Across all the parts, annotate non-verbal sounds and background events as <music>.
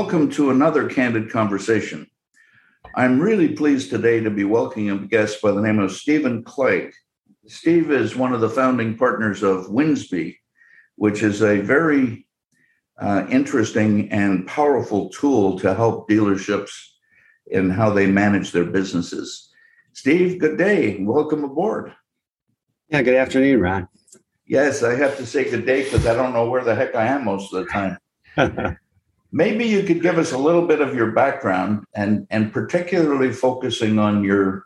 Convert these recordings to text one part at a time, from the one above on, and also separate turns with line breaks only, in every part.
Welcome to another Candid Conversation. I'm really pleased today to be welcoming a guest by the name of Stephen Clegg. Steve is one of the founding partners of Winsby, which is a very uh, interesting and powerful tool to help dealerships in how they manage their businesses. Steve, good day. Welcome aboard.
Yeah, good afternoon, Ron.
Yes, I have to say good day because I don't know where the heck I am most of the time. <laughs> Maybe you could give us a little bit of your background and, and particularly focusing on your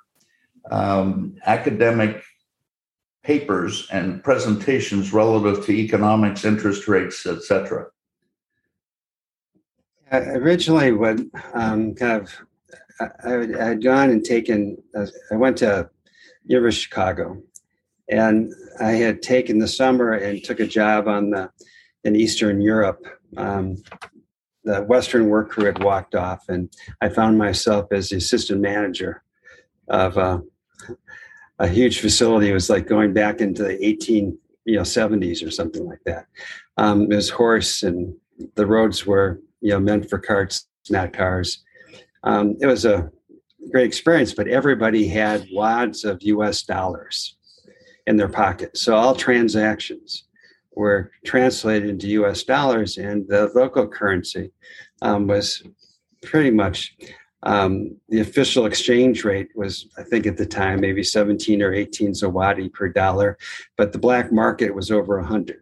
um, academic papers and presentations relative to economics, interest rates, etc.
Originally, what um, kind of I, I, had gone and taken. Uh, I went to University of Chicago, and I had taken the summer and took a job on the in Eastern Europe. Um, the Western work crew had walked off, and I found myself as the assistant manager of uh, a huge facility. It was like going back into the 18 you know 70s or something like that. Um, it was horse, and the roads were you know meant for carts, not cars. Um, it was a great experience, but everybody had wads of U.S. dollars in their pocket, so all transactions were translated into US dollars, and the local currency um, was pretty much um, the official exchange rate was, I think at the time, maybe 17 or 18 zloty per dollar, but the black market was over 100.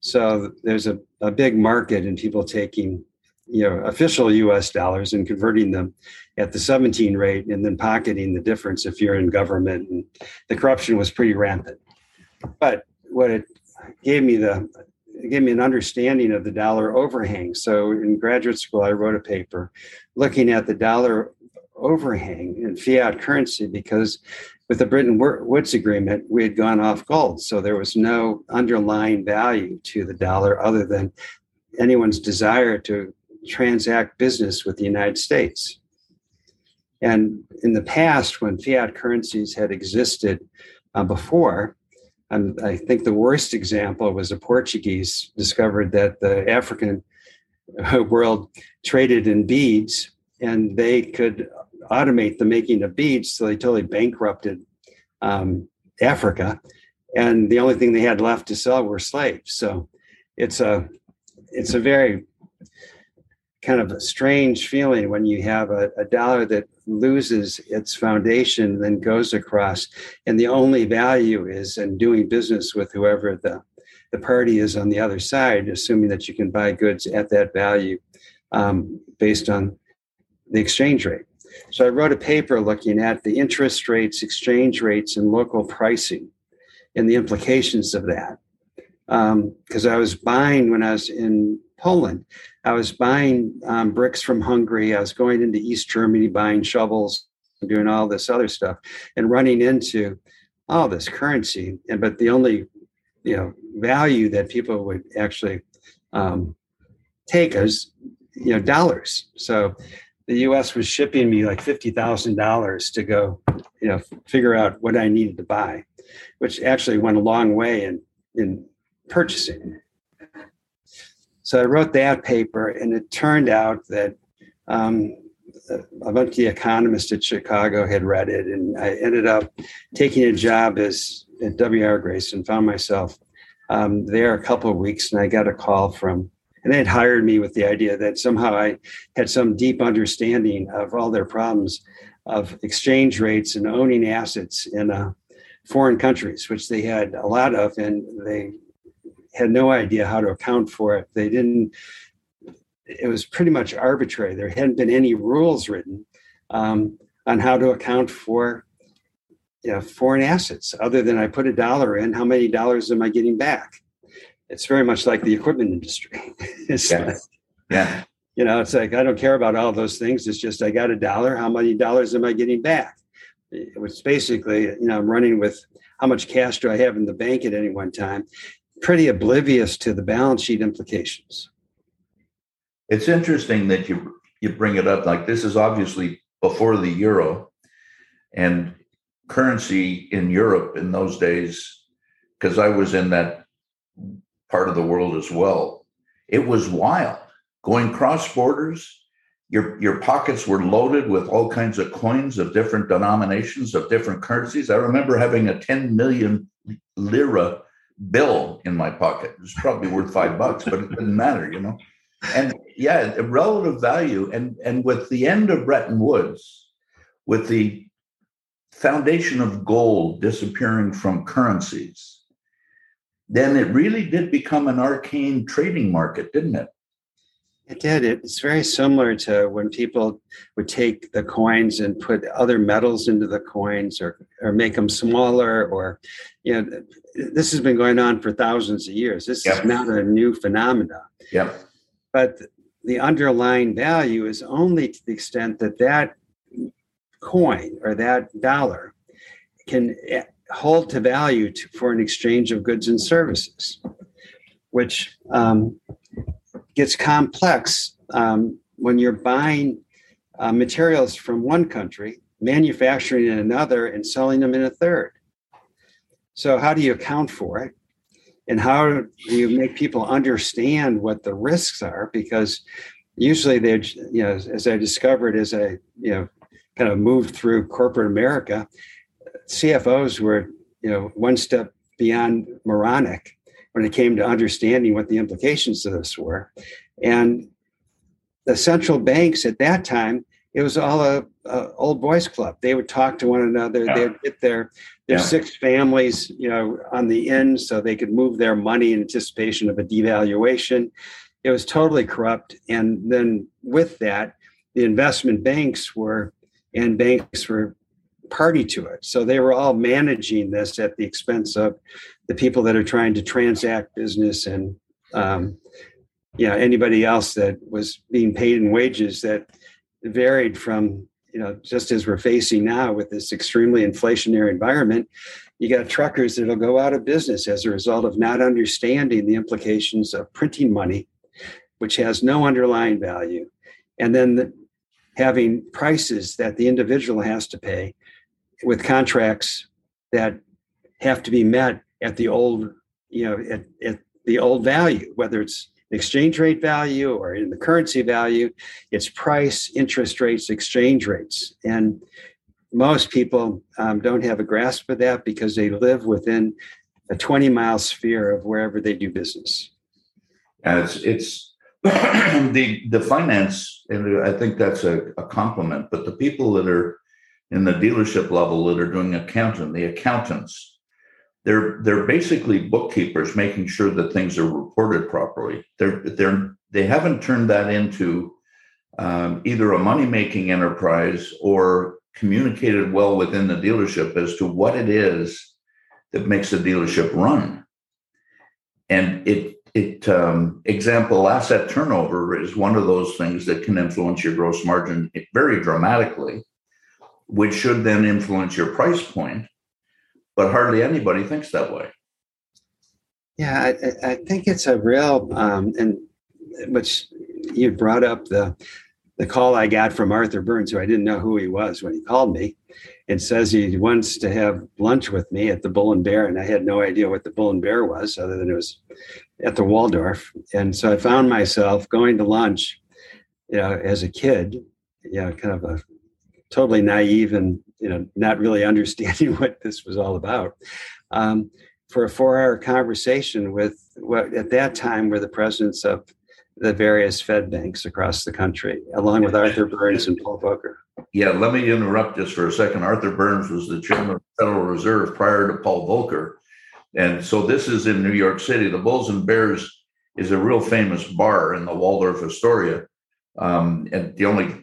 So there's a, a big market in people taking you know official US dollars and converting them at the 17 rate and then pocketing the difference if you're in government and the corruption was pretty rampant but what it gave me the gave me an understanding of the dollar overhang. So in graduate school, I wrote a paper looking at the dollar overhang in fiat currency because with the Bretton Woods agreement, we had gone off gold. So there was no underlying value to the dollar other than anyone's desire to transact business with the United States. And in the past, when fiat currencies had existed uh, before, I think the worst example was the Portuguese discovered that the African world traded in beads and they could automate the making of beads. So they totally bankrupted um, Africa. And the only thing they had left to sell were slaves. So it's a it's a very kind of a strange feeling when you have a, a dollar that loses its foundation, then goes across, and the only value is in doing business with whoever the, the party is on the other side, assuming that you can buy goods at that value um, based on the exchange rate. So I wrote a paper looking at the interest rates, exchange rates, and local pricing and the implications of that. Because um, I was buying when I was in Poland. I was buying um, bricks from Hungary. I was going into East Germany buying shovels, doing all this other stuff, and running into all this currency. And but the only you know value that people would actually um, take is you know dollars. So the U.S. was shipping me like fifty thousand dollars to go you know figure out what I needed to buy, which actually went a long way in in purchasing. So I wrote that paper, and it turned out that um, a bunch of the economists at Chicago had read it, and I ended up taking a job as at W.R. Grace and found myself um, there a couple of weeks, and I got a call from, and they had hired me with the idea that somehow I had some deep understanding of all their problems of exchange rates and owning assets in uh, foreign countries, which they had a lot of, and they had no idea how to account for it. They didn't. It was pretty much arbitrary. There hadn't been any rules written um, on how to account for you know, foreign assets, other than I put a dollar in. How many dollars am I getting back? It's very much like the equipment industry. <laughs> it's
yeah. Like, yeah.
You know, it's like I don't care about all those things. It's just I got a dollar. How many dollars am I getting back? It was basically, you know, I'm running with how much cash do I have in the bank at any one time? Pretty oblivious to the balance sheet implications.
It's interesting that you you bring it up. Like this is obviously before the euro, and currency in Europe in those days, because I was in that part of the world as well. It was wild. going cross borders. Your, your pockets were loaded with all kinds of coins of different denominations of different currencies. I remember having a 10 million lira bill in my pocket. It was probably worth five bucks, but it didn't matter, you know. And yeah, relative value. And and with the end of Bretton Woods, with the foundation of gold disappearing from currencies, then it really did become an arcane trading market, didn't it?
It did. It's very similar to when people would take the coins and put other metals into the coins or, or make them smaller or, you know, this has been going on for thousands of years. This yep. is not a new phenomenon.
Yeah.
But the underlying value is only to the extent that that coin or that dollar can eh, hold to value to, for an exchange of goods and services, which um, gets complex um, when you're buying uh, materials from one country, manufacturing in another, and selling them in a third. So, how do you account for it? And how do you make people understand what the risks are? Because usually they're, you know, as I discovered as I, you know, kind of moved through corporate America, CFOs were, you know, one step beyond moronic when it came to understanding what the implications of this were. And the central banks at that time, it was all a, a old boys club. They would talk to one another. Yeah. They'd get their their yeah. six families, you know, on the end so they could move their money in anticipation of a devaluation. It was totally corrupt. And then with that, the investment banks were and banks were party to it. So they were all managing this at the expense of the people that are trying to transact business and um, you know anybody else that was being paid in wages that varied from you know just as we're facing now with this extremely inflationary environment you got truckers that'll go out of business as a result of not understanding the implications of printing money which has no underlying value and then the, having prices that the individual has to pay with contracts that have to be met at the old, you know, at, at the old value, whether it's exchange rate value or in the currency value, it's price, interest rates, exchange rates. And most people um, don't have a grasp of that because they live within a 20 mile sphere of wherever they do business.
And it's, it's <clears throat> the, the finance, and I think that's a, a compliment, but the people that are in the dealership level that are doing accounting, the accountants, they're they're basically bookkeepers making sure that things are reported properly. They're they're they haven't turned that into um, either a money making enterprise or communicated well within the dealership as to what it is that makes the dealership run. And it it um, example asset turnover is one of those things that can influence your gross margin very dramatically, which should then influence your price point but hardly anybody thinks that way.
Yeah, I, I think it's a real, um, and which you brought up the the call I got from Arthur Burns, who I didn't know who he was when he called me, and says he wants to have lunch with me at the Bull and Bear, and I had no idea what the Bull and Bear was, other than it was at the Waldorf, and so I found myself going to lunch, you know, as a kid, you know, kind of a totally naive and you know not really <laughs> understanding what this was all about um, for a four-hour conversation with what at that time were the presidents of the various Fed banks across the country, along with Arthur Burns and Paul Volcker.
Yeah, let me interrupt just for a second. Arthur Burns was the chairman of the Federal Reserve prior to Paul Volcker. And so this is in New York City. The Bulls and Bears is a real famous bar in the Waldorf Astoria. Um, and the only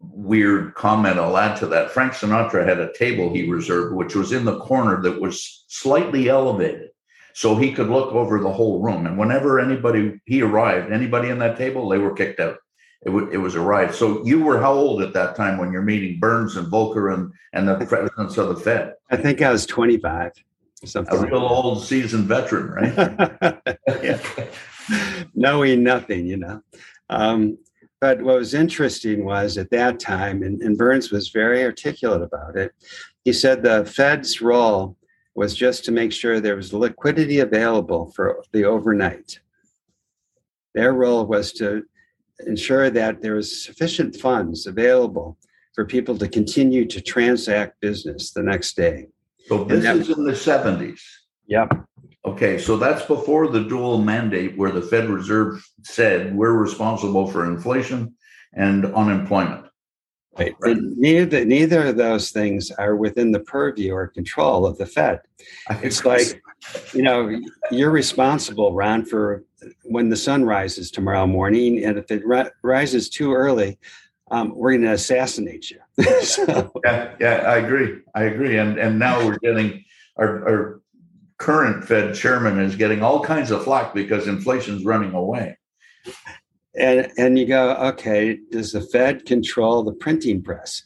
weird comment I'll add to that. Frank Sinatra had a table he reserved, which was in the corner that was slightly elevated. So he could look over the whole room. And whenever anybody he arrived, anybody in that table, they were kicked out. It, w- it was arrived. So you were how old at that time when you're meeting Burns and Volcker and, and the presidents of the Fed?
I think I was 25.
Something a real like old seasoned veteran, right? <laughs>
Knowing nothing, you know. Um, but what was interesting was at that time, and, and Burns was very articulate about it, he said the Fed's role was just to make sure there was liquidity available for the overnight. Their role was to ensure that there was sufficient funds available for people to continue to transact business the next day.
So this
that-
is in the seventies.
Yep.
Okay, so that's before the dual mandate where the Fed Reserve said we're responsible for inflation and unemployment.
Right. But neither neither of those things are within the purview or control of the Fed. It's like, you know, you're responsible, Ron, for when the sun rises tomorrow morning, and if it ri- rises too early, um, we're going to assassinate you. <laughs> so,
Yeah, yeah, I agree. I agree. And and now we're getting our, our current Fed chairman is getting all kinds of flack because inflation's running away.
and and you go, okay, does the Fed control the printing press?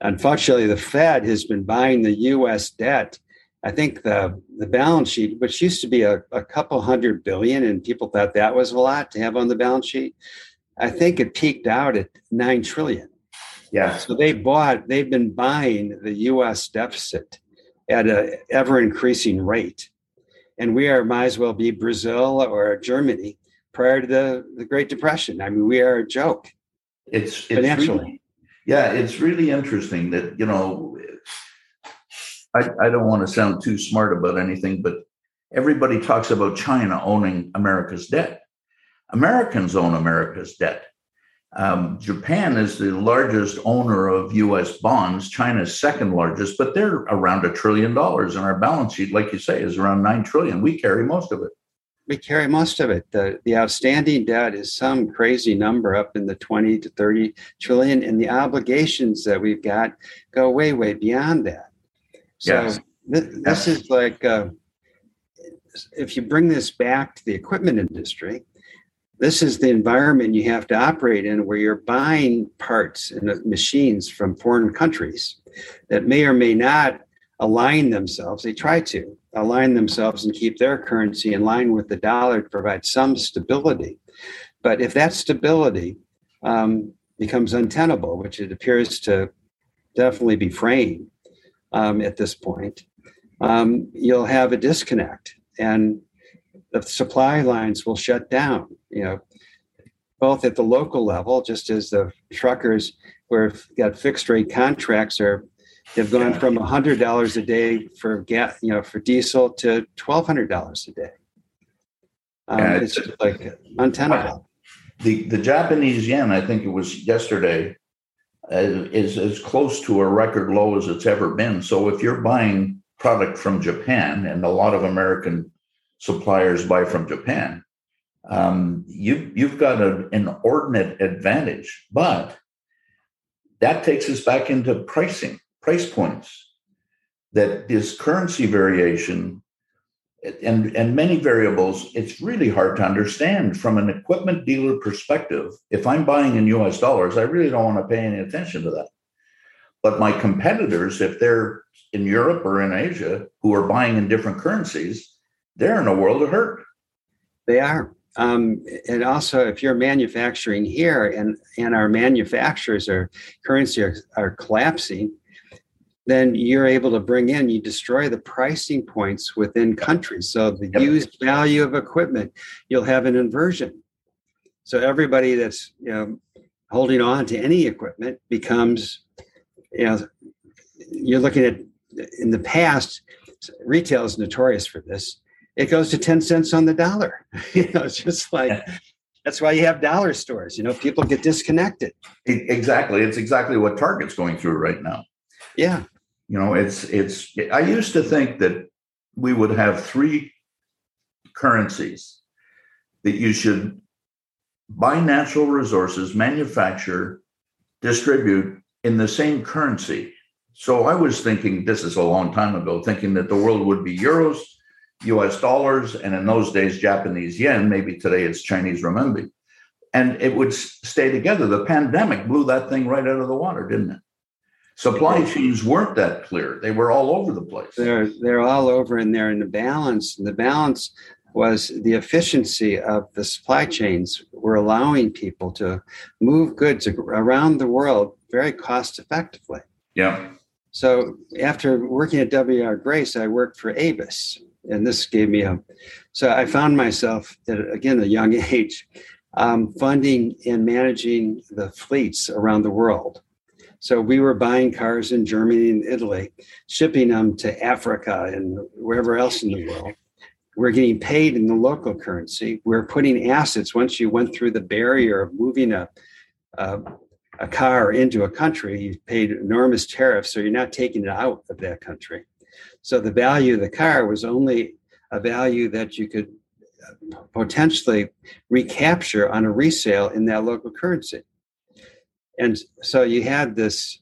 Unfortunately, the Fed has been buying the U.S. debt. I think the the balance sheet, which used to be a, a couple hundred billion, and people thought that was a lot to have on the balance sheet. I think it peaked out at nine trillion.
Yeah.
So they bought, they've been buying the US deficit at an ever increasing rate. And we are might as well be Brazil or Germany prior to the, the Great Depression. I mean, we are a joke.
It's, it's
Financially.
really, yeah, it's really interesting that, you know, I, I don't want to sound too smart about anything, but everybody talks about China owning America's debt. Americans own America's debt. Um, Japan is the largest owner of US bonds. China's second largest, but they're around a trillion dollars. And our balance sheet, like you say, is around nine trillion. We carry most of it.
We carry most of it. The, the outstanding debt is some crazy number up in the 20 to 30 trillion. And the obligations that we've got go way, way beyond that. So
Yes.
thi- this is like, uh, if you bring this back to the equipment industry, this is the environment you have to operate in where you're buying parts and machines from foreign countries that may or may not align themselves. They try to align themselves and keep their currency in line with the dollar to provide some stability. But if that stability um, becomes untenable, which it appears to definitely be fraying um, at this point, um, you'll have a disconnect and the supply lines will shut down, you know, both at the local level, just as the truckers who have got fixed rate contracts are they've gone from hundred dollars a day for gas, you know, for diesel to twelve hundred dollars a day. Um,
Yeah,
it's just like untenable.
The, the Japanese yen, I think it was yesterday, uh, is as close to a record low as it's ever been. So if you're buying product from Japan, and a lot of American suppliers buy from Japan, um, you you've got an inordinate advantage. But that takes us back into pricing, price points. That this currency variation and and many variables it's really hard to understand from an equipment dealer perspective if i'm buying in us dollars i really don't want to pay any attention to that but my competitors if they're in europe or in asia who are buying in different currencies they're in a world of hurt
They are. Um, and also, if you're manufacturing here and, and our manufacturers are currency are, are collapsing, then you're able to bring in, you destroy the pricing points within countries. So the
Yep.
used value of equipment, you'll have an inversion. So everybody that's you know holding on to any equipment becomes, you know, you're looking at in the past, retail is notorious for this it goes to 10 cents on the dollar. <laughs> you know, it's just like that's why you have dollar stores. You know, people get disconnected.
Exactly it's exactly what target's going through right now
Yeah.
you know it's it's i used to think that we would have three currencies that you should buy natural resources manufacture distribute in the same currency so i was thinking this is a long time ago thinking that the world would be euros us dollars and in those days japanese yen maybe today it's chinese renminbi and it would stay together the pandemic blew that thing right out of the water didn't it supply chains weren't that clear. They were all over the place.
They're they're all over and they're in the balance. And the balance was the efficiency of the supply chains were allowing people to move goods around the world very cost effectively.
Yeah.
So after working at WR Grace, I worked for Avis, and this gave me a. So I found myself at again a young <laughs> age, um, funding and managing the fleets around the world. So we were buying cars in Germany and Italy, shipping them to Africa and wherever else in the world. We're getting paid in the local currency. We're putting assets once you went through the barrier of moving a, a, a car into a country, you've paid enormous tariffs, so you're not taking it out of that country. So the value of the car was only a value that you could potentially recapture on a resale in that local currency. And so you had this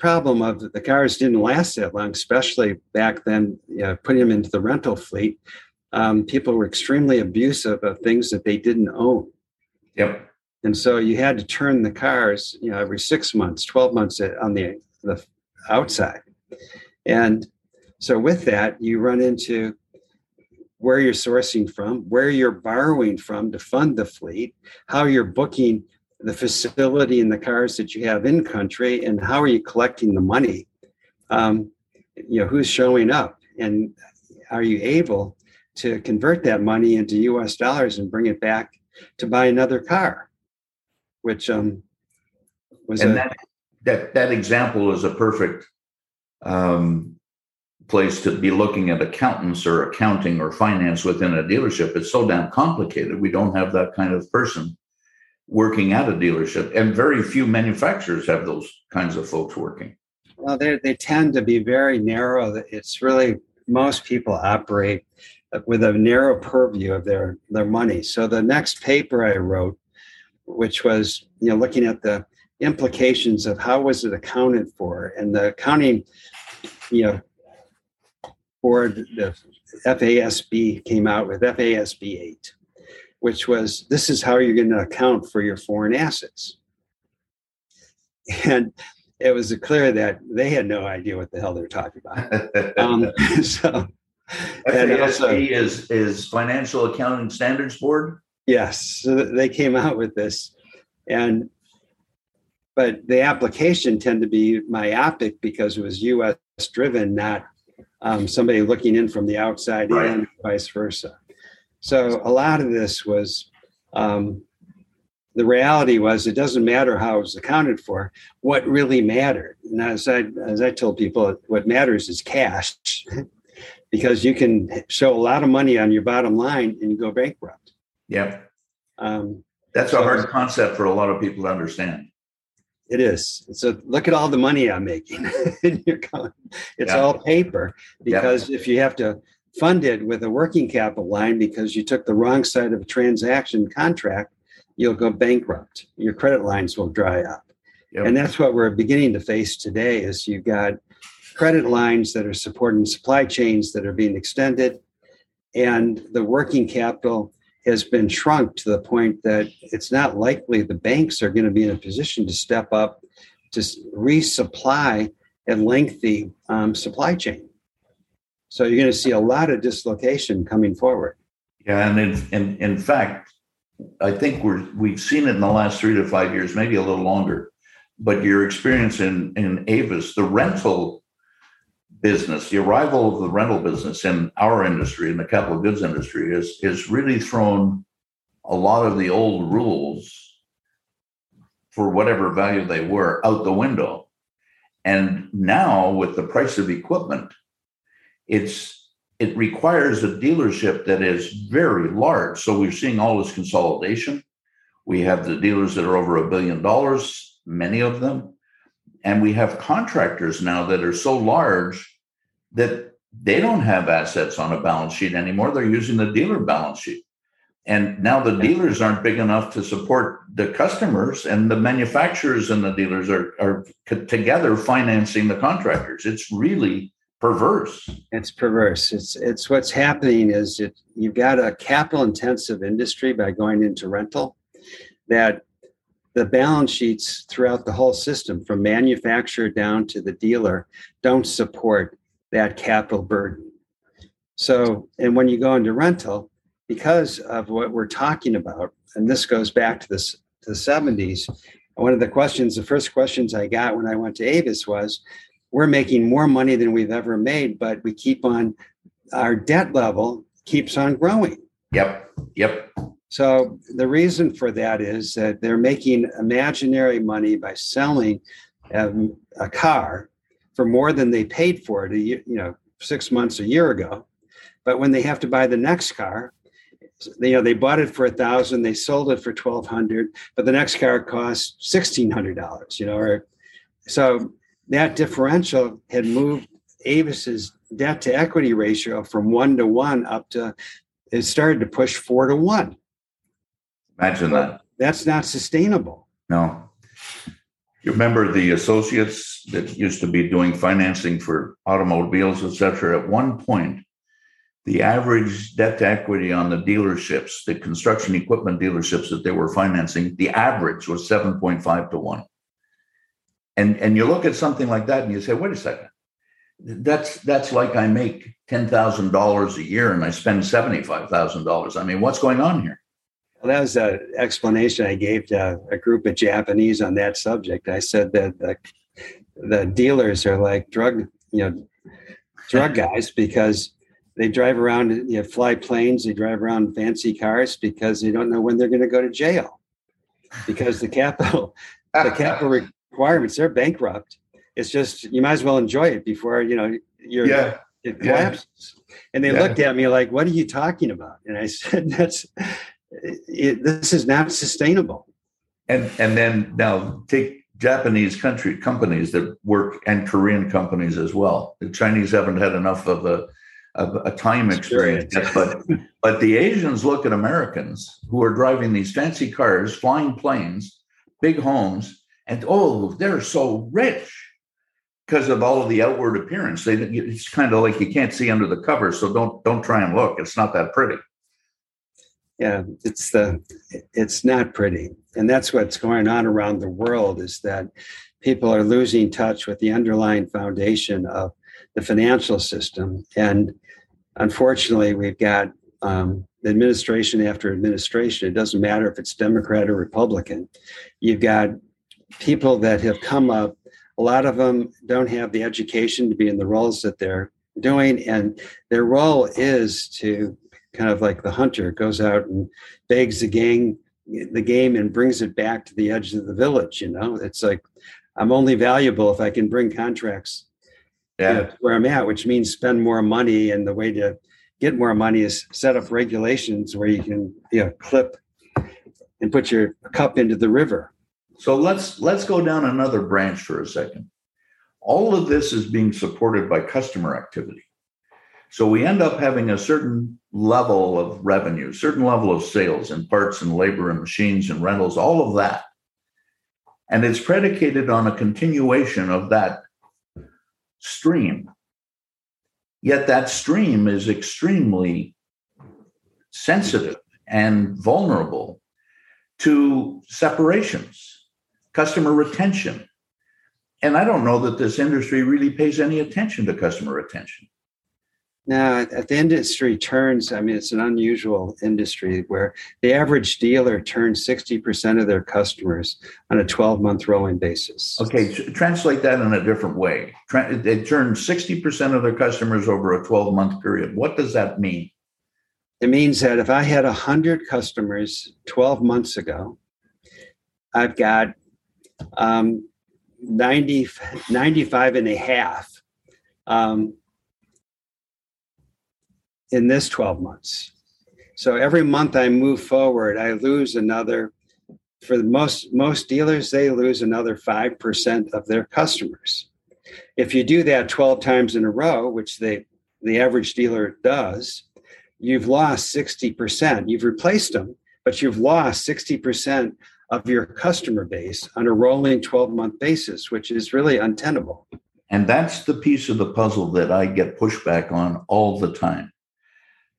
problem of the cars didn't last that long, especially back then, you know, putting them into the rental fleet. Um, people were extremely abusive of things that they didn't own.
Yep.
And so you had to turn the cars, you know, every six months, 12 months on the, the outside. And so with that, you run into where you're sourcing from, where you're borrowing from to fund the fleet, how you're booking the facility and the cars that you have in country, and how are you collecting the money? Um, you know, who's showing up, and are you able to convert that money into U.S. dollars and bring it back to buy another car? Which um, was
and
a,
that, that that example is a perfect um, place to be looking at accountants or accounting or finance within a dealership. It's so damn complicated. We don't have that kind of person working at a dealership, and very few manufacturers have those kinds of folks working.
Well, they they tend to be very narrow. It's really most people operate with a narrow purview of their their money. So the next paper I wrote, which was you know looking at the implications of how was it accounted for, and the accounting, you know, board, the FASB came out with FASB 8, which was this is how you're going to account for your foreign assets. And it was clear that they had no idea what the hell they're talking about. <laughs> um, <laughs> so,
FASB is, is Financial Accounting Standards Board?
Yes. So they came out with this. And but the application tended to be myopic because it was US driven, not um, somebody looking in from the outside right. and vice versa. So a lot of this was um, the reality was it doesn't matter how it was accounted for. What really mattered, and as I as I told people, what matters is cash, <laughs> because you can show a lot of money on your bottom line and you go bankrupt.
Yep. Um, That's so, a hard concept for a lot of people to understand.
It is. So look at all the money I'm making. <laughs> it's yeah. all paper because yeah. if you have to fund it with a working capital line because you took the wrong side of a transaction contract, you'll go bankrupt. Your credit lines will dry up. Yep. And that's what we're beginning to face today is you've got credit lines that are supporting supply chains that are being extended and the working capital has been shrunk to the point that it's not likely the banks are going to be in a position to step up to resupply a lengthy um, supply chain. So you're going to see a lot of dislocation coming forward.
Yeah, and in, in, in fact, I think we're we've seen it in the last three to five years, maybe a little longer. But your experience in in Avis, the rental business, the arrival of the rental business in our industry, in the capital goods industry, is is really thrown a lot of the old rules for whatever value they were out the window. And now with the price of equipment, it's it requires a dealership that is very large. So we're seeing all this consolidation. We have the dealers that are over a billion dollars, many of them. And we have contractors now that are so large that they don't have assets on a balance sheet anymore. They're using the dealer balance sheet. And now the dealers aren't big enough to support the customers, and the manufacturers and the dealers are, are together financing the contractors. It's really perverse.
It's perverse. It's it's what's happening is it you've got a capital intensive industry by going into rental that the balance sheets throughout the whole system from manufacturer down to the dealer don't support that capital burden. So, and when you go into rental, because of what we're talking about, and this goes back to this to the 70s, one of the questions, the first questions I got when I went to Avis was, we're making more money than we've ever made, but we keep on our debt level keeps on growing.
Yep. Yep.
So the reason for that is that they're making imaginary money by selling um, a car for more than they paid for it, a year, you know, six months, a year ago. But when they have to buy the next car, you know, they bought it for a thousand, they sold it for twelve hundred, but the next car costs sixteen hundred dollars. You know, or so that differential had moved Avis's debt to equity ratio from one to one up to it started to push four to one.
Imagine that.
That's not sustainable.
No. You remember the associates that used to be doing financing for automobiles, et cetera. At one point, the average debt to equity on the dealerships, the construction equipment dealerships that they were financing, the average was 7.5 to 1. And, and you look at something like that and you say, wait a second, that's that's like I make ten thousand dollars a year and I spend seventy five thousand dollars. I mean, what's going on here?
Well, that was an explanation I gave to a group of Japanese on that subject. I said that the, the dealers are like drug, you know, drug <laughs> guys because they drive around, you know, fly planes, they drive around fancy cars because they don't know when they're going to go to jail because the capital, the capital <laughs> requirements, they're bankrupt it's just you might as well enjoy it before you know you're
yeah.
it collapses. Yeah. And they yeah. looked at me like, "What are you talking about?" And I <laughs> said, "That's it, this is not sustainable."
And and then now take Japanese country companies that work and Korean companies as well. The Chinese haven't had enough of a of a time experience yet, but <laughs> but the Asians look at Americans who are driving these fancy cars, flying planes, big homes, and oh, they're so rich because of all of the outward appearance. They, it's kind of like you can't see under the cover, so don't don't try and look. It's not that pretty.
Yeah, it's the it's not pretty, and that's what's going on around the world. Is that people are losing touch with the underlying foundation of the financial system, and unfortunately, we've got um, administration after administration. It doesn't matter if it's Democrat or Republican. You've got people that have come up a lot of them don't have the education to be in the roles that they're doing and their role is to kind of like the hunter goes out and begs the gang the game and brings it back to the edge of the village you know it's like i'm only valuable if i can bring contracts yeah. You know, where i'm at which means spend more money and the way to get more money is set up regulations where you can you know clip and put your cup into the river
so let's let's go down another branch for a second. All of this is being supported by customer activity. So we end up having a certain level of revenue, certain level of sales in parts and labor and machines and rentals, all of that. And it's predicated on a continuation of that stream. Yet that stream is extremely sensitive and vulnerable to separations customer retention. And I don't know that this industry really pays any attention to customer retention.
Now, if the industry turns, I mean, it's an unusual industry where the average dealer turns 60% of their customers on a 12 month rolling basis.
Okay, translate that in a different way. They turn 60% of their customers over a 12 month period. What does that mean?
It means that if I had 100 customers 12 months ago, I've got um, 90, 95 and a half um, in this 12 months. So every month I move forward, I lose another. For most most dealers, they lose another five percent of their customers. If you do that 12 times in a row, which they the average dealer does, you've lost 60%. You've replaced them, but you've lost 60% of your customer base on a rolling 12 month basis, which is really untenable.
And that's the piece of the puzzle that I get pushback on all the time.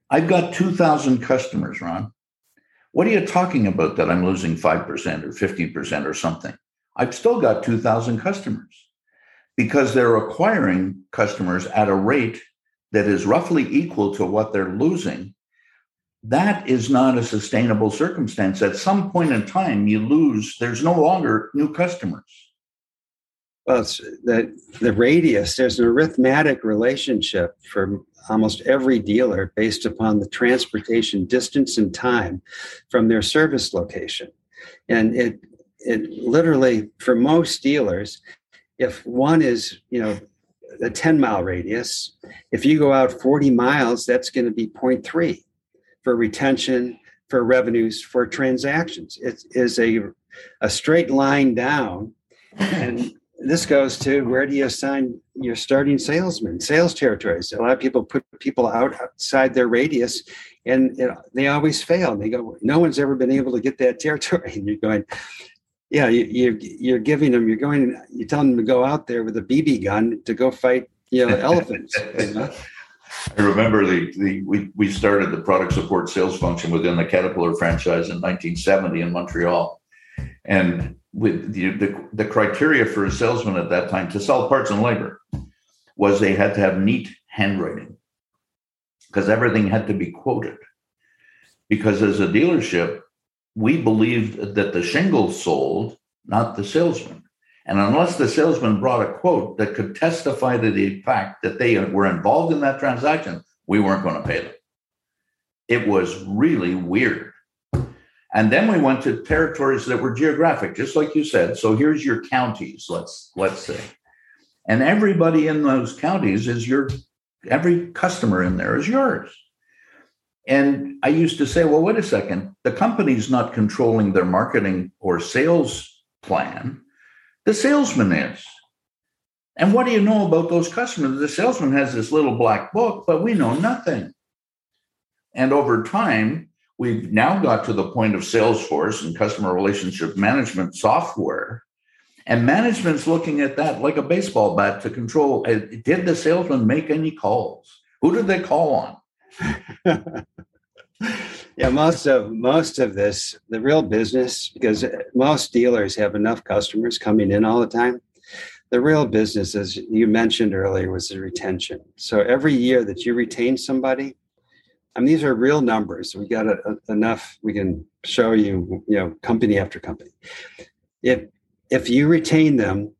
I've got 2,000 customers, Ron. What are you talking about that I'm losing 5% or 50% or something? I've still got 2,000 customers because they're acquiring customers at a rate that is roughly equal to what they're losing that is not a sustainable circumstance. At some point in time, you lose, there's no longer new customers.
Well, it's the the radius. There's an arithmetic relationship for almost every dealer based upon the transportation distance and time from their service location, and it it literally for most dealers, if one is you know a 10 mile radius, if you go out 40 miles, that's going to be 0.3 for retention, for revenues, for transactions. It is a a straight line down, <laughs> and this goes to where do you assign your starting salesman, sales territories? A lot of people put people out outside their radius and it, they always fail. And they go, no one's ever been able to get that territory. <laughs> And you're going, yeah, you, you're, you're giving them, you're going, you're telling them to go out there with a BB gun to go fight, you know, elephants. You <laughs> know?
I remember the, the we, we started the product support sales function within the Caterpillar franchise in 1970 in Montreal. And with the, the, the criteria for a salesman at that time to sell parts and labor was they had to have neat handwriting because everything had to be quoted. Because as a dealership, we believed that the shingle sold, not the salesman. And unless the salesman brought a quote that could testify to the fact that they were involved in that transaction, we weren't going to pay them. It was really weird. And then we went to territories that were geographic, just like you said. So here's your counties, let's let's say. And everybody in those counties is your every customer in there is yours. And I used to say, well, wait a second, the company's not controlling their marketing or sales plan. The salesman is. And what do you know about those customers? The salesman has this little black book, but we know nothing. And over time, We've now got to the point of Salesforce and customer relationship management software. And management's looking at that like a baseball bat to control. Uh, did the salesman make any calls? Who did they call
on? <laughs> yeah, most of most of this, the real business, because most dealers have enough customers coming in all the time. The real business, as you mentioned earlier, was the retention. So every year that you retain somebody, I mean, these are real numbers. We got a, a, enough. We can show you, you know, company after company. If if you retain them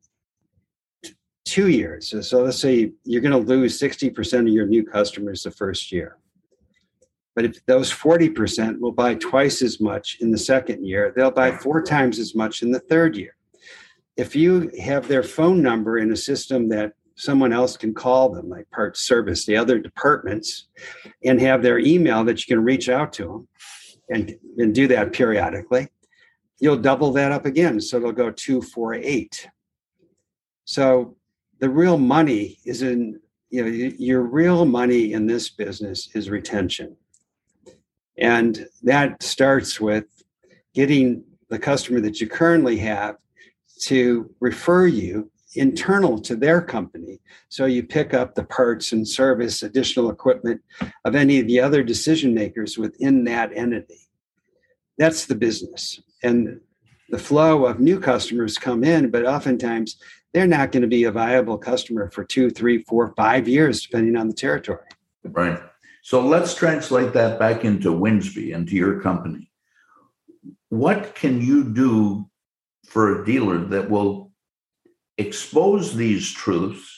two years, so, so let's say you're going to lose sixty percent of your new customers the first year. But if those forty percent will buy twice as much in the second year, they'll buy four times as much in the third year. If you have their phone number in a system that someone else can call them, like part service, the other departments, and have their email that you can reach out to them and, and do that periodically. You'll double that up again. So it'll go two, four, eight. So the real money is in, you know, your real money in this business is retention. And that starts with getting the customer that you currently have to refer you internal to their company. So you pick up the parts and service, additional equipment of any of the other decision makers within that entity. That's the business. And the flow of new customers come in, but oftentimes they're not going to be a viable customer for two, three, four, five years, depending on the territory.
Right. So let's translate that back into Winsby, into your company. What can you do for a dealer that will expose these truths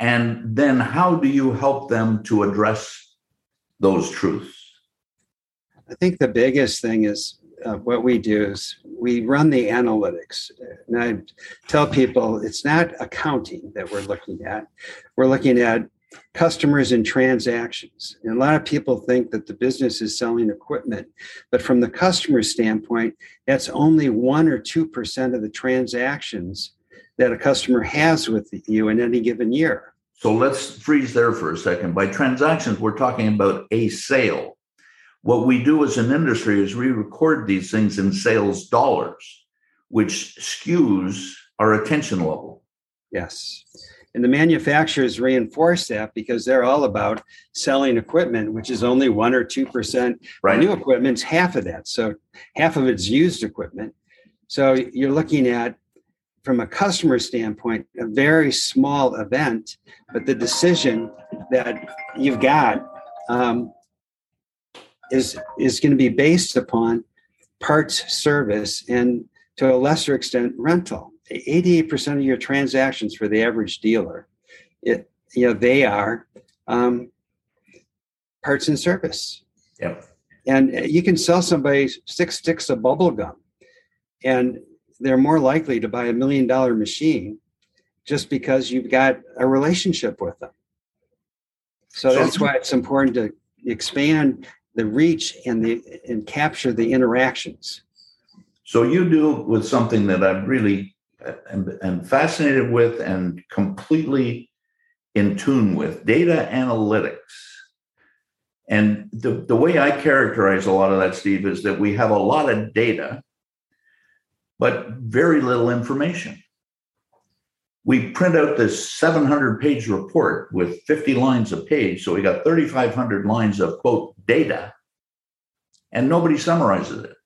and then how do you help them to address those truths?
I think the biggest thing is uh, what we do is we run the analytics. And i tell people it's not accounting that we're looking at. We're looking at customers and transactions. And a lot of people think that the business is selling equipment, but from the customer standpoint, that's only one or 2% of the transactions that a customer has with you in any given year.
So let's freeze there for a second. By transactions, we're talking about a sale. What we do as an industry is we record these things in sales dollars, which skews our attention level.
Yes. And the manufacturers reinforce that because they're all about selling equipment, which is only one or 2%. Right. New equipment's half of that. So half of it's used equipment. So you're looking at from a customer standpoint, a very small event, but the decision that you've got um, is is going to be based upon parts service and to a lesser extent rental 88% of your transactions for the average dealer, it, you know, they are um, parts and service.
Yep.
And you can sell somebody six sticks of bubble gum, and they're more likely to buy a million dollar machine just because you've got a relationship with them. So,
So-
that's why it's important to expand the reach and the and capture the interactions.
So you do with something that I'm really am, am fascinated with and completely in tune with data analytics. And the, the way I characterize a lot of that, Steve, is that we have a lot of data, but very little information. We print out this 700 page report with 50 lines a page. So we got 3,500 lines of quote data, and nobody summarizes it.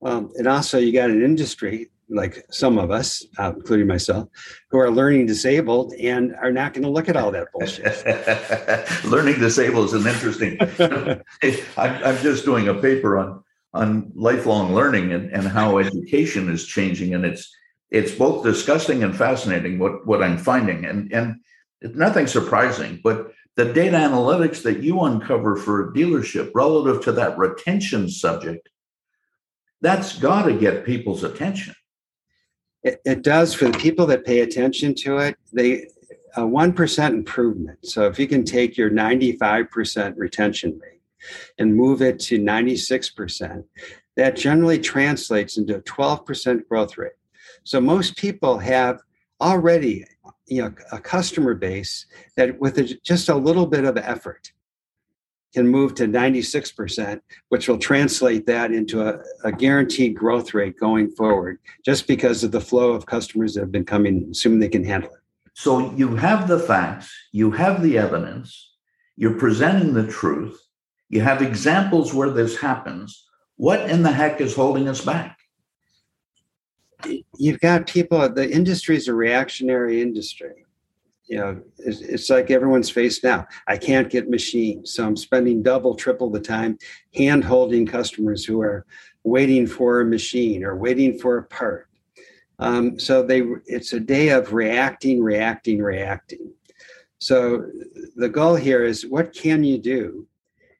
Well, and also you got an industry like some of us, uh, including myself, who are learning disabled and are not going to look at all that bullshit. <laughs>
Learning disabled is an interesting. <laughs> <laughs> I'm, I'm just doing a paper on on lifelong learning and, and how education is changing, and it's it's both disgusting and fascinating what what I'm finding, and and it's nothing surprising, but the data analytics that you uncover for a dealership relative to that retention subject, that's got to get people's attention.
It, it does for the people that pay attention to it. They a one percent improvement. So if you can take your ninety-five percent retention rate and move it to ninety-six percent, that generally translates into a twelve percent growth rate. So most people have already, you know, a customer base that with a, just a little bit of effort can move to 96%, which will translate that into a, a guaranteed growth rate going forward, just because of the flow of customers that have been coming, assuming they can handle it.
So you have the facts, you have the evidence, you're presenting the truth, you have examples where this happens. What in the heck is holding us back?
You've got people, the industry is a reactionary industry. You know, it's, it's like everyone's faced now. I can't get machines, so I'm spending double, triple the time hand holding customers who are waiting for a machine or waiting for a part. Um, so they, it's a day of reacting, reacting, reacting. So the goal here is what can you do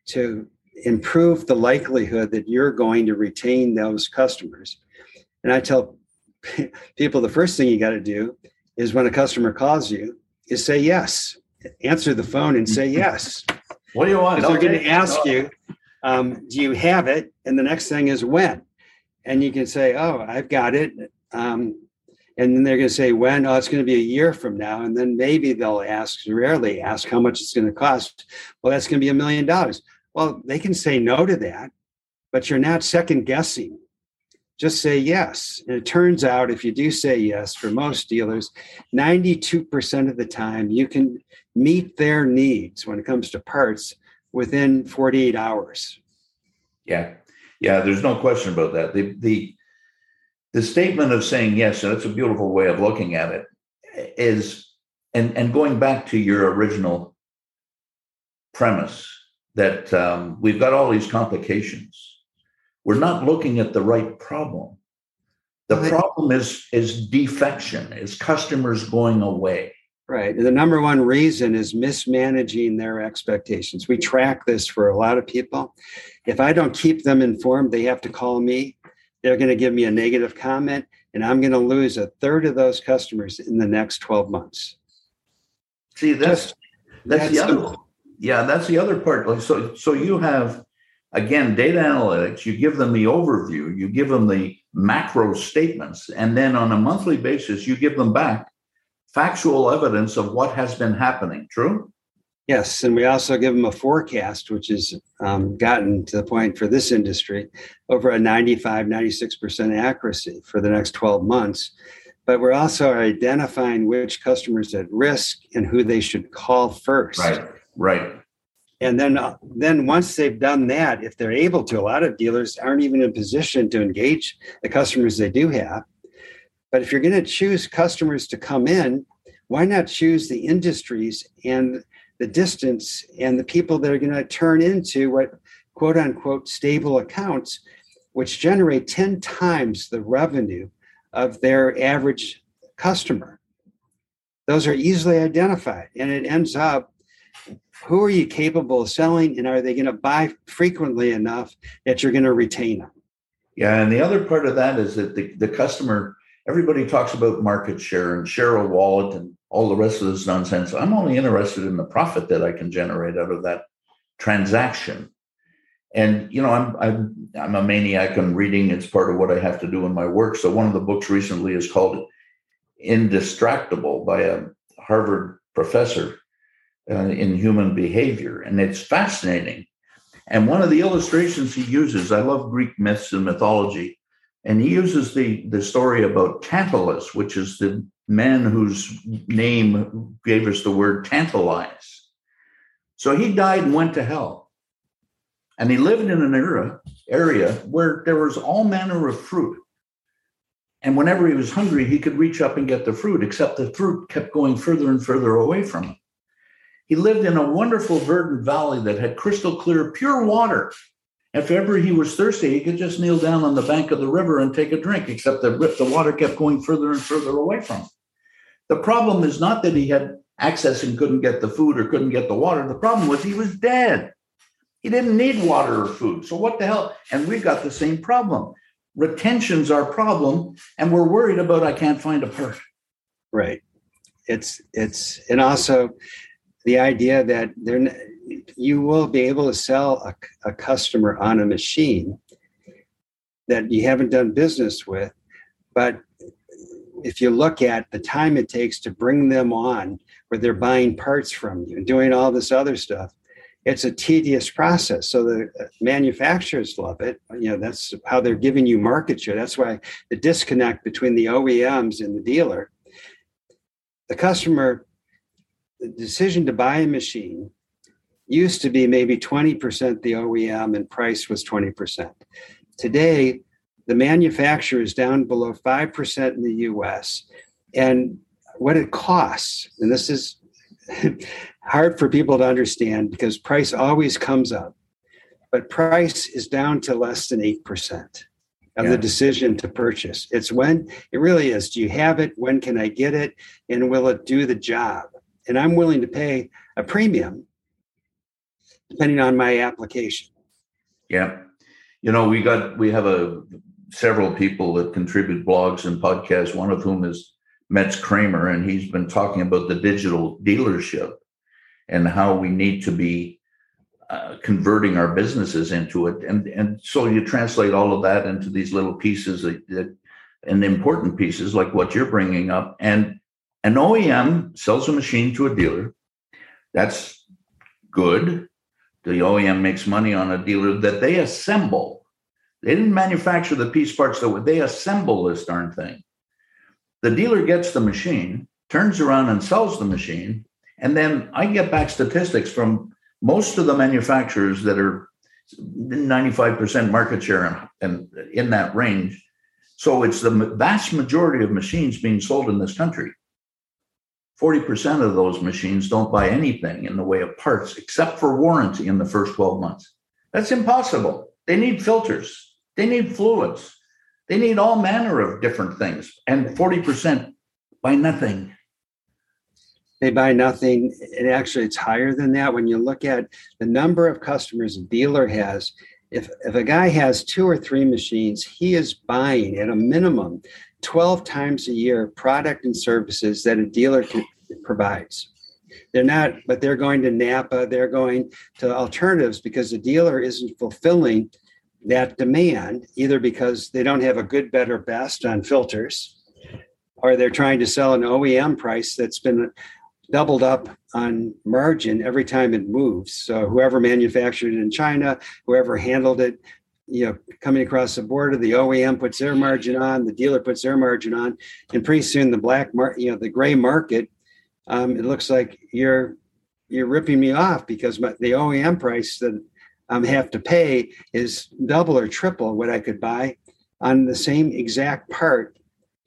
to improve the likelihood that you're going to retain those customers? And I tell <laughs> people the first thing you got to do is when a customer calls you is say yes. Answer the phone and say <laughs> yes.
What do you want?
They're going to ask you, um, do you have it? And the next thing is when. And you can say, oh, I've got it. Um, and then they're going to say when. Oh, it's going to be a year from now. And then maybe they'll ask, rarely ask how much it's going to cost. Well, that's going to be a million dollars. Well, they can say no to that, but you're not second guessing. Just say yes. And it turns out if you do say yes, for most dealers, 92% of the time you can meet their needs when it comes to parts within 48 hours.
Yeah, yeah. There's no question about that. The the the statement of saying yes, and it's a beautiful way of looking at it, is and and going back to your original premise that um, we've got all these complications. We're not looking at the right problem. The
Right.
problem is is defection, is customers going away.
Right. The number one reason is mismanaging their expectations. We track this for a lot of people. If I don't keep them informed, they have to call me. They're going to give me a negative comment, and I'm going to lose a third of those customers in the next 12 months.
See, that's
Just
that's
that
the other
simple.
Yeah that's the other part like so so you have again data analytics you give them the overview you give them the macro statements and then on a monthly basis you give them back factual evidence of what has been happening true
Yes, and we also give them a forecast, which has um, gotten to the point for this industry over a 95, 96% accuracy for the next 12 months. But we're also identifying which customers at risk and who they should call first.
right
And then, uh, then once they've done that, if they're able to, a lot of dealers aren't even in position to engage the customers they do have. But if you're going to choose customers to come in, why not choose the industries and the distance and the people that are going to turn into what quote unquote stable accounts, which generate 10 times the revenue of their average customer. Those are easily identified, and it ends up who are you capable of selling, and are they going to buy frequently enough that you're going to retain them?
Yeah, and the other part of that is that the, the customer, everybody talks about market share and share a wallet and all the rest of this nonsense. I'm only interested in the profit that I can generate out of that transaction. And you know, I'm I'm I'm a maniac on reading. It's part of what I have to do in my work. So one of the books recently is called "Indistractable" by a Harvard professor uh, in human behavior, and it's fascinating. And one of the illustrations he uses, I love Greek myths and mythology, and he uses the the story about Tantalus, which is the man whose name gave us the word tantalize. So he died and went to hell. And he lived in an era area where there was all manner of fruit. And whenever he was hungry, he could reach up and get the fruit, except the fruit kept going further and further away from him. He lived in a wonderful verdant valley that had crystal clear, pure water. If ever he was thirsty, he could just kneel down on the bank of the river and take a drink, except that the water kept going further and further away from him. The problem is not that he had access and couldn't get the food or couldn't get the water. The problem was he was dead. He didn't need water or food. So what the hell? And we've got the same problem. Retention's our problem, and we're worried about I can't find a part.
Right. It's it's and also the idea that there you will be able to sell a, a customer on a machine that you haven't done business with, but if you look at the time it takes to bring them on where they're buying parts from you and doing all this other stuff it's a tedious process. So the uh, manufacturers love it. You know that's how they're giving you market share. That's why the disconnect between the oems and the dealer the customer the decision to buy a machine used to be maybe 20% the OEM and price was 20%. Today, the manufacturer is down below 5% in the US. And what it costs, and this is <laughs> hard for people to understand because price always comes up, but price is down to less than 8% of yeah. the decision to purchase. It's when it really is do you have it? When can I get it? And will it do the job? And I'm willing to pay a premium depending on my application.
Yeah. You know, we got, we have a several people that contribute blogs and podcasts, one of whom is Metz Kramer, and he's been talking about the digital dealership and how we need to be uh, converting our businesses into it. And, and so you translate all of that into these little pieces that, that and important pieces like what you're bringing up. And an OEM sells a machine to a dealer. That's good. The OEM makes money on a dealer that they assemble they didn't manufacture the piece parts, though. They assemble this darn thing. The dealer gets the machine, turns around and sells the machine. And then I get back statistics from most of the manufacturers that are 95% market share and, and in that range. So it's the vast majority of machines being sold in this country. 40% of those machines don't buy anything in the way of parts except for warranty in the first 12 months. That's impossible. They need filters. They need fluids. They need all manner of different things. And 40% buy nothing.
They buy nothing. And actually, it's higher than that. When you look at the number of customers a dealer has, if, if a guy has two or three machines, he is buying at a minimum 12 times a year product and services that a dealer can, provides. They're not, but they're going to Napa, they're going to alternatives because the dealer isn't fulfilling that demand, either because they don't have a good, better, best on filters, or they're trying to sell an OEM price that's been doubled up on margin every time it moves. So whoever manufactured it in China, whoever handled it, you know, coming across the border, the OEM puts their margin on, the dealer puts their margin on, and pretty soon the black market, you know, the gray market, um, it looks like you're you're ripping me off because my, the OEM price that I um, have to pay is double or triple what I could buy on the same exact part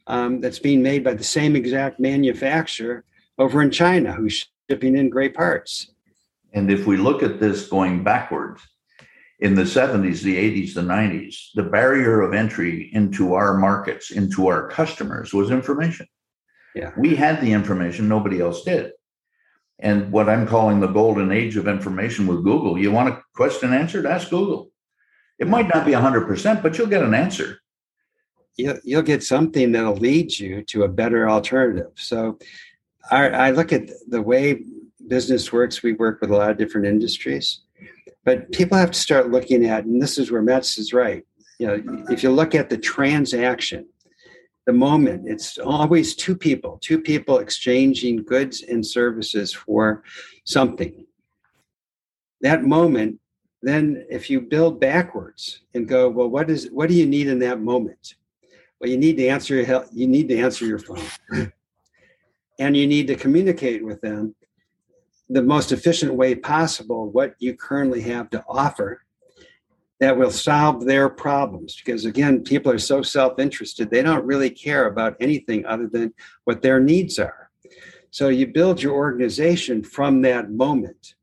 um, that's being made by the same exact manufacturer over in China who's shipping in gray parts.
And if we look at this going backwards, in the 70s, the 80s, the 90s, the barrier of entry into our markets, into our customers was information.
Yeah.
We had the information, nobody else did. And what I'm calling the golden age of information with Google, you want a question answered? Ask Google. It might not be 100%, but you'll get an answer.
You'll, you'll get something that'll lead you to a better alternative. So I, I look at the way business works. We work with a lot of different industries, but people have to start looking at, and this is where Metz is right. You know, if you look at the transaction, the moment, it's always two people, two people exchanging goods and services for something. That moment, then if you build backwards and go, well, what is what do you need in that moment? Well, you need to answer your you need to answer your phone. <laughs> and you need to communicate with them the most efficient way possible what you currently have to offer that will solve their problems. Because again people are so self-interested they don't really care about anything other than what their needs are. So you build your organization from that moment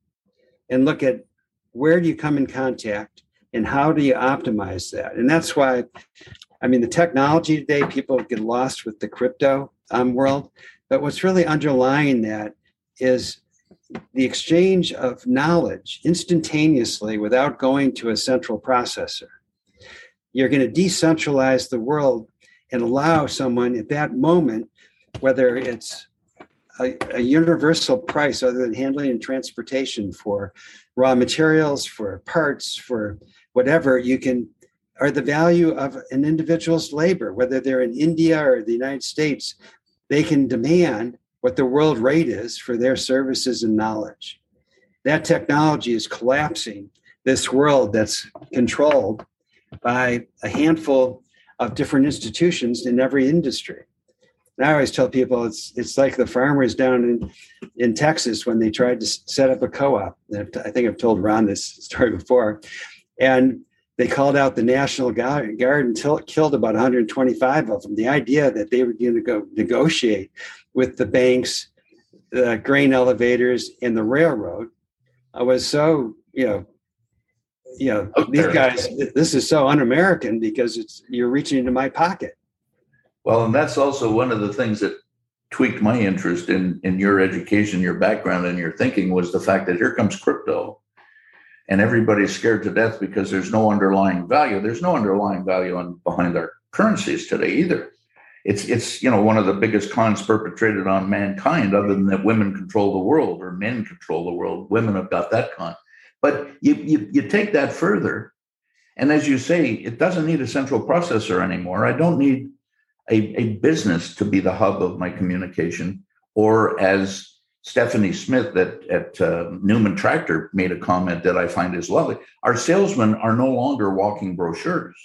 and look at where do you come in contact and how do you optimize that? And that's why i mean the technology today people get lost with the crypto um, world. But what's really underlying that is the exchange of knowledge instantaneously without going to a central processor. You're going to decentralize the world and allow someone at that moment, whether it's a, a, universal price other than handling and transportation for raw materials, for parts, for whatever, you can, or the value of an individual's labor, whether they're in India or the United States, they can demand what the world rate is for their services and knowledge. That technology is collapsing this world that's controlled by a handful of different institutions in every industry. And I always tell people it's it's like the farmers down in in Texas when they tried to set up a co-op. I think I've told Ron this story before, and they called out the National Guard and killed about 125 of them. The idea that they were going to go negotiate with the banks, the grain elevators, and the railroad. I was so, you know, you know, these guys, this is so un-American because it's you're reaching into my pocket.
Well, and that's also one of the things that tweaked my interest in in your education, your background, and your thinking was the fact that here comes crypto, and everybody's scared to death because there's no underlying value. There's no underlying value on behind our currencies today either. It's it's you know one of the biggest cons perpetrated on mankind other than that women control the world or men control the world. Women have got that con. But you you, you take that further and as you say it doesn't need a central processor anymore. I don't need a, a business to be the hub of my communication or as stephanie smith at, at uh, newman tractor made a comment that i find is lovely our salesmen are no longer walking brochures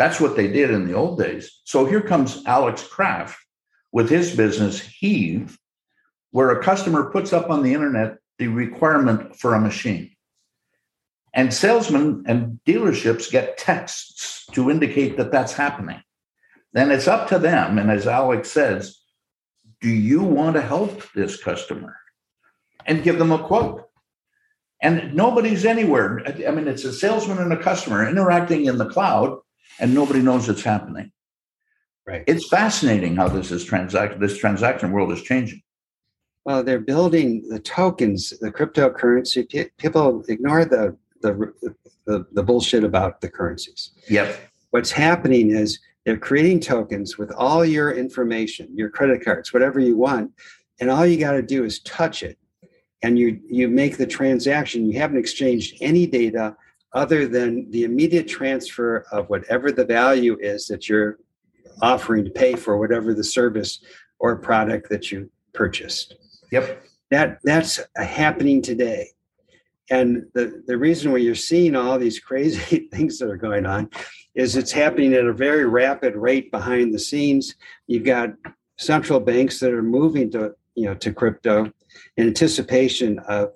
that's what they did in the old days. So here comes Alex Kraft with his business, Heave, where a customer puts up on the internet the requirement for a machine. And salesmen and dealerships get texts to indicate that that's happening. Then it's up to them. And as Alex says, do you want to help this customer? And give them a quote. And nobody's anywhere. I mean, it's a salesman and a customer interacting in the cloud and nobody knows it's happening.
Right.
It's fascinating how this is transact this transaction world is changing.
Well, they're building the tokens, the cryptocurrency. People ignore the the the, the bullshit about the currencies.
Yep.
What's happening is they're creating tokens with all your information, your credit cards, whatever you want, and all you got to do is touch it, and you you make the transaction. You haven't exchanged any data other than the immediate transfer of whatever the value is that you're offering to pay for whatever the service or product that you purchased.
Yep.
That that's happening today. And the, the reason why you're seeing all these crazy <laughs> things that are going on is it's happening at a very rapid rate behind the scenes. You've got central banks that are moving to you know to crypto in anticipation of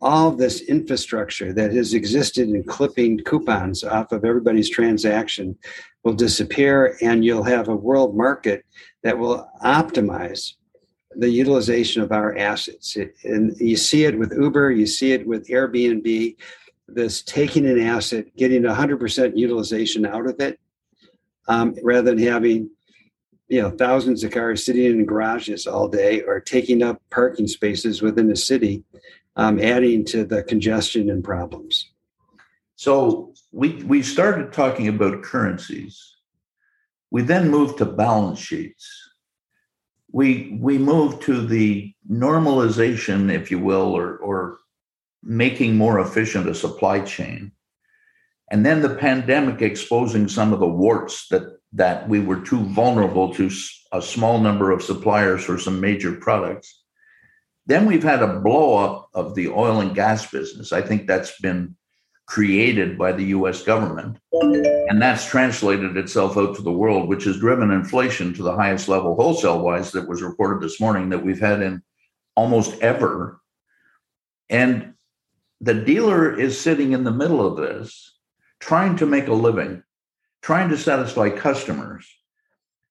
all this infrastructure that has existed in clipping coupons off of everybody's transaction will disappear and you'll have a world market that will optimize the utilization of our assets and you see it with uber you see it with airbnb this taking an asset, getting 100% utilization out of it, um, rather than having you know thousands of cars sitting in garages all day or taking up parking spaces within the city, um, adding to the congestion and problems.
So we we started talking about currencies. We then moved to balance sheets. We we moved to the normalization, if you will, or or making more efficient a supply chain. And then the pandemic exposing some of the warts that that we were too vulnerable to a small number of suppliers for some major products. Then we've had a blow up of the oil and gas business. I think that's been created by the US government. And that's translated itself out to the world, which has driven inflation to the highest level wholesale wise that was reported this morning that we've had in almost ever. And the dealer is sitting in the middle of this, trying to make a living, trying to satisfy customers.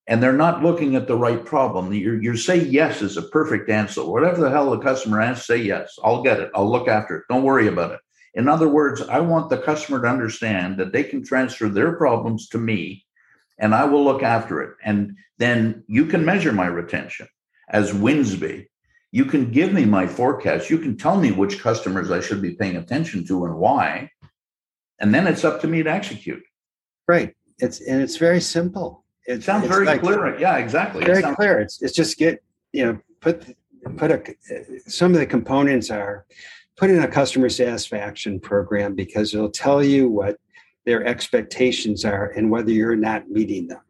And they're not looking at the right problem. You say yes is a perfect answer. Whatever the hell the customer asks, say yes. I'll get it. I'll look after it. Don't worry about it. In other words, I want the customer to understand that they can transfer their problems to me and I will look after it. And then you can measure my retention as Winsby. You can give me my forecast. You can tell me which customers I should be paying attention to and why. And then it's up to me to execute.
Right. It's and it's very simple.
It sounds very like, clear. Yeah, exactly.
Very it clear. It's it's just get, you know, put put a some of the components are put in a customer satisfaction program because it'll tell you what their expectations are and whether you're not meeting them.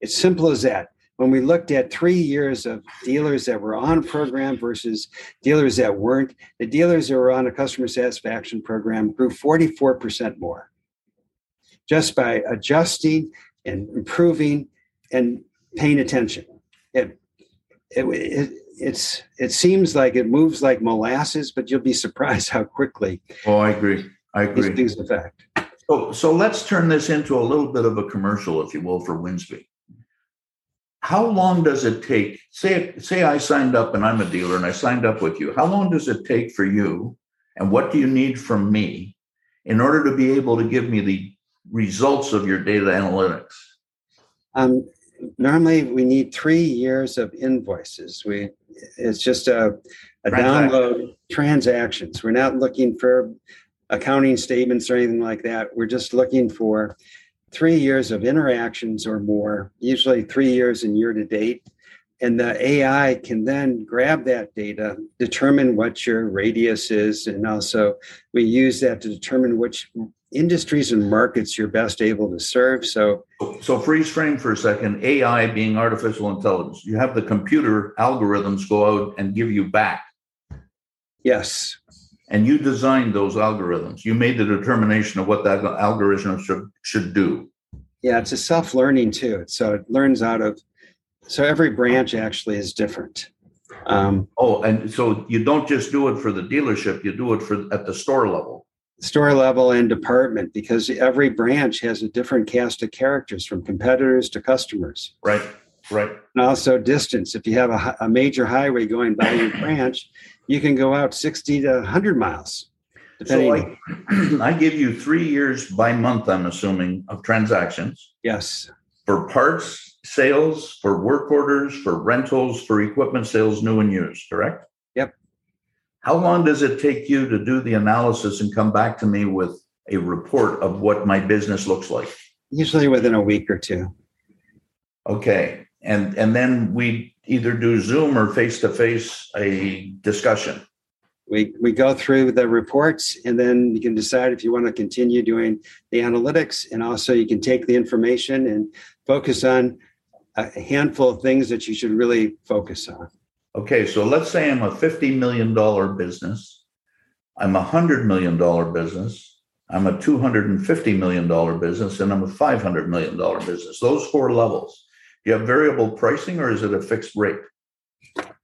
It's simple as that. When we looked at three years of dealers that were on program versus dealers that weren't, the dealers that were on a customer satisfaction program grew 44% more just by adjusting and improving and paying attention. It, it, it it's it seems like it moves like molasses, but you'll be surprised how quickly.
Oh, I agree. I agree.
These things affect.
So, so let's turn this into a little bit of a commercial, if you will, for Winsby. How long does it take? Say, say I signed up and I'm a dealer and I signed up with you. How long does it take for you, and what do you need from me in order to be able to give me the results of your data analytics?
Um, normally we need three years of invoices. We it's just a, a download transactions. We're not looking for accounting statements or anything like that. We're just looking for three years of interactions or more, usually three years in year to date. And the AI can then grab that data, determine what your radius is, and also we use that to determine which industries and markets you're best able to serve. So,
so freeze frame for a second. AI being artificial intelligence. You have the computer algorithms go out and give you back.
Yes.
And you designed those algorithms. You made the determination of what that algorithm should should do.
Yeah, it's a self learning too. So it learns out of. So every branch actually is different.
Um, oh, and so you don't just do it for the dealership; you do it for at the store level
store level and department because every branch has a different cast of characters from competitors to customers.
Right, right.
And also distance. If you have a, a major highway going by your branch, you can go out 60 to 100 miles.
So I, <clears throat> I give you three years by month, I'm assuming, of transactions.
Yes.
For parts sales, for work orders, for rentals, for equipment sales, new and used, correct? Yep. How long does it take you to do the analysis and come back to me with a report of what my business looks like?
Usually within a week or two.
Okay. And and then we either do Zoom or face to face a discussion.
We we go through the reports and then you can decide if you want to continue doing the analytics and also you can take the information and focus on a handful of things that you should really focus on.
Okay, so let's say I'm a $50 million business. I'm a $100 million business. I'm a $250 million business, and I'm a $500 million business. Those four levels. You have variable pricing or is it a fixed rate?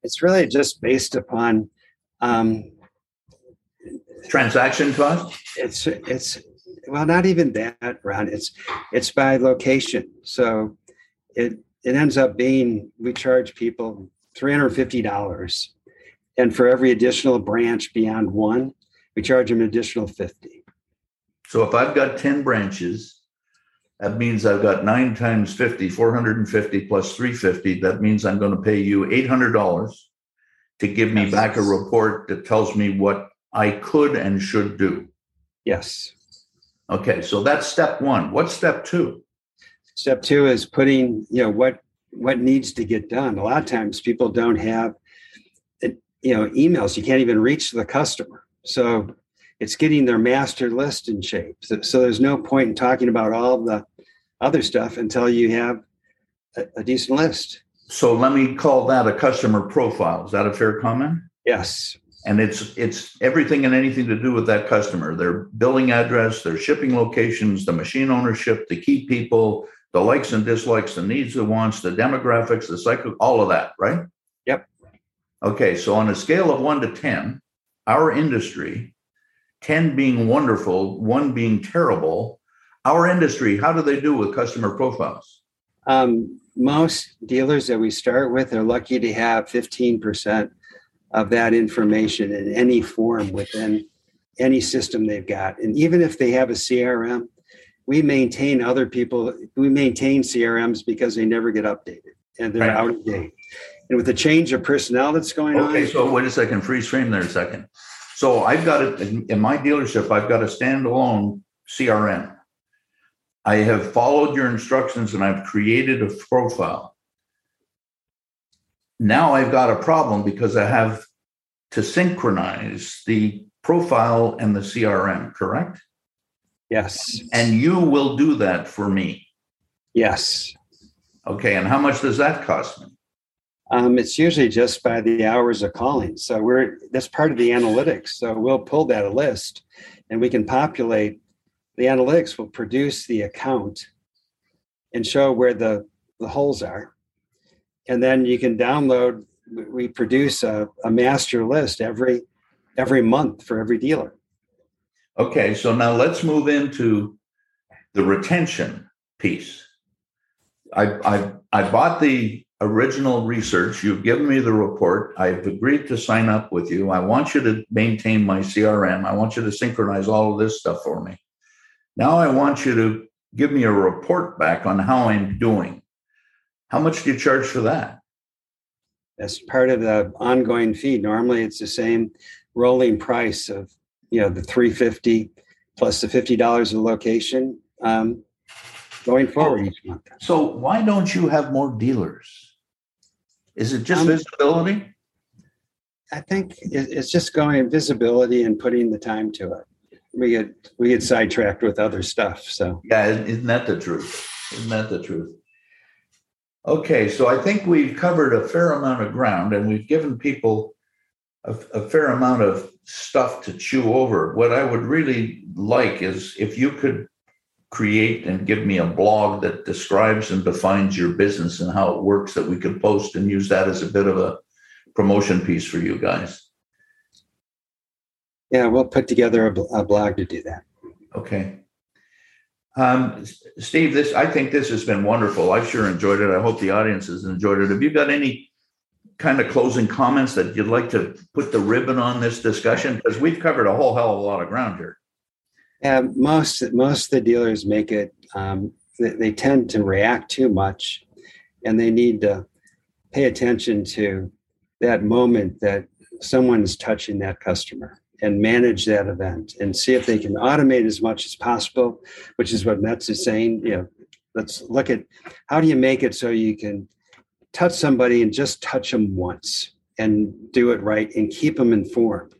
It's really just based upon um,
transaction cost.
It's it's well, not even that, Ron. It's it's by location. So it it ends up being we charge people $350. And for every additional branch beyond one, we charge them an additional 50.
So if I've got 10 branches, that means I've got nine times 50, 450 plus 350. That means I'm going to pay you $800 to give me
Yes.
back a report that tells me what I could and should do.
Yes.
Okay, so that's step one. What's step two?
Step two is putting, you know, what what needs to get done. A lot of times people don't have, uh, you know, emails. You can't even reach the customer. So it's getting their master list in shape. So, so there's no point in talking about all the other stuff until you have a, a decent list.
So let me call that a customer profile. Is that a fair comment?
Yes.
and it's it's everything and anything to do with that customer their billing address their shipping locations the machine ownership the key people the likes and dislikes the needs the wants the demographics the cycle all of that right
Yep.
okay so on a scale of 1 to 10 our industry 10 being wonderful 1 being terrible our industry how do they do with customer profiles
Um, most dealers that we start with are lucky to have 15% of that information in any form within any system they've got. And even if they have a CRM, we maintain other people, we maintain CRMs because they never get updated and they're
Right.
out of date. And with the change of personnel that's going
Okay,
on,
so wait a second, freeze frame there a second. So I've got it in my dealership, I've got a standalone CRM. I have followed your instructions and I've created a profile. Now I've got a problem because I have to synchronize the profile and the CRM, correct?
yes,
And you will do that for me.
yes.
Okay, and how much does that cost me?
Um, it's usually just by the hours of calling. So we're that's part of the analytics. So we'll pull that list and we can populate the analytics will produce the account and show where the, the holes are. And then you can download, we- produce a, a master list every every month for every dealer.
Okay, so now let's move into the retention piece. I, I, I bought the original research. You've given me the report. I've agreed to sign up with you. I want you to maintain my CRM. I want you to synchronize all of this stuff for me. Now I want you to give me a report back on how I'm doing. How much do you charge for that?
That's part of the ongoing fee. Normally it's the same rolling price of, you know, the 350 plus the $50 a location um, going forward each month.
So why don't you have more dealers? Is it just
Um,
visibility?
I think it's just going visibility and putting the time to it. We get we get sidetracked with other stuff. So
Yeah, isn't that the truth? Isn't that the truth? Okay, so I think we've covered a fair amount of ground and we've given people a, a fair amount of stuff to chew over. What I would really like is if you could create and give me a blog that describes and defines your business and how it works that we could post and use that as a bit of a promotion piece for you guys.
Yeah, we'll put together a, a blog to do that.
Okay. Um, Steve, this I think this has been wonderful. I've sure enjoyed it. I hope the audience has enjoyed it. Have you got any kind of closing comments that you'd like to put the ribbon on this discussion? Because we've covered a whole hell of a lot of ground here.
Yeah, most most of the dealers make it. Um, they, they tend to react too much, and they need to pay attention to that moment that someone's touching that customer and manage that event and see if they can automate as much as possible, which is what Metz is saying. You know, let's look at how do you make it so you can touch somebody and just touch them once and do it right and keep them informed.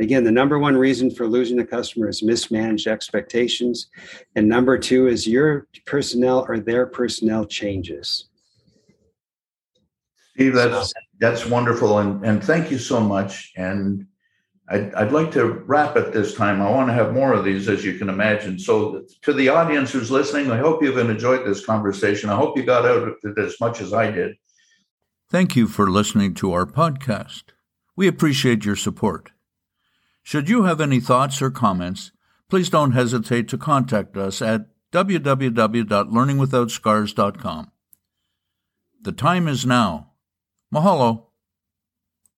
Again, the number one reason for losing a customer is mismanaged expectations. And number two is your personnel or their personnel changes.
Steve, that's that's wonderful, and and thank you so much. And I'd, I'd like to wrap it this time. I want to have more of these, as you can imagine. So, to the audience who's listening, I hope you've enjoyed this conversation. I hope you got out of it as much as I did.
Thank you for listening to our podcast. We appreciate your support. Should you have any thoughts or comments, please don't hesitate to contact us at www.learningwithoutscars.com. The time is now. Mahalo.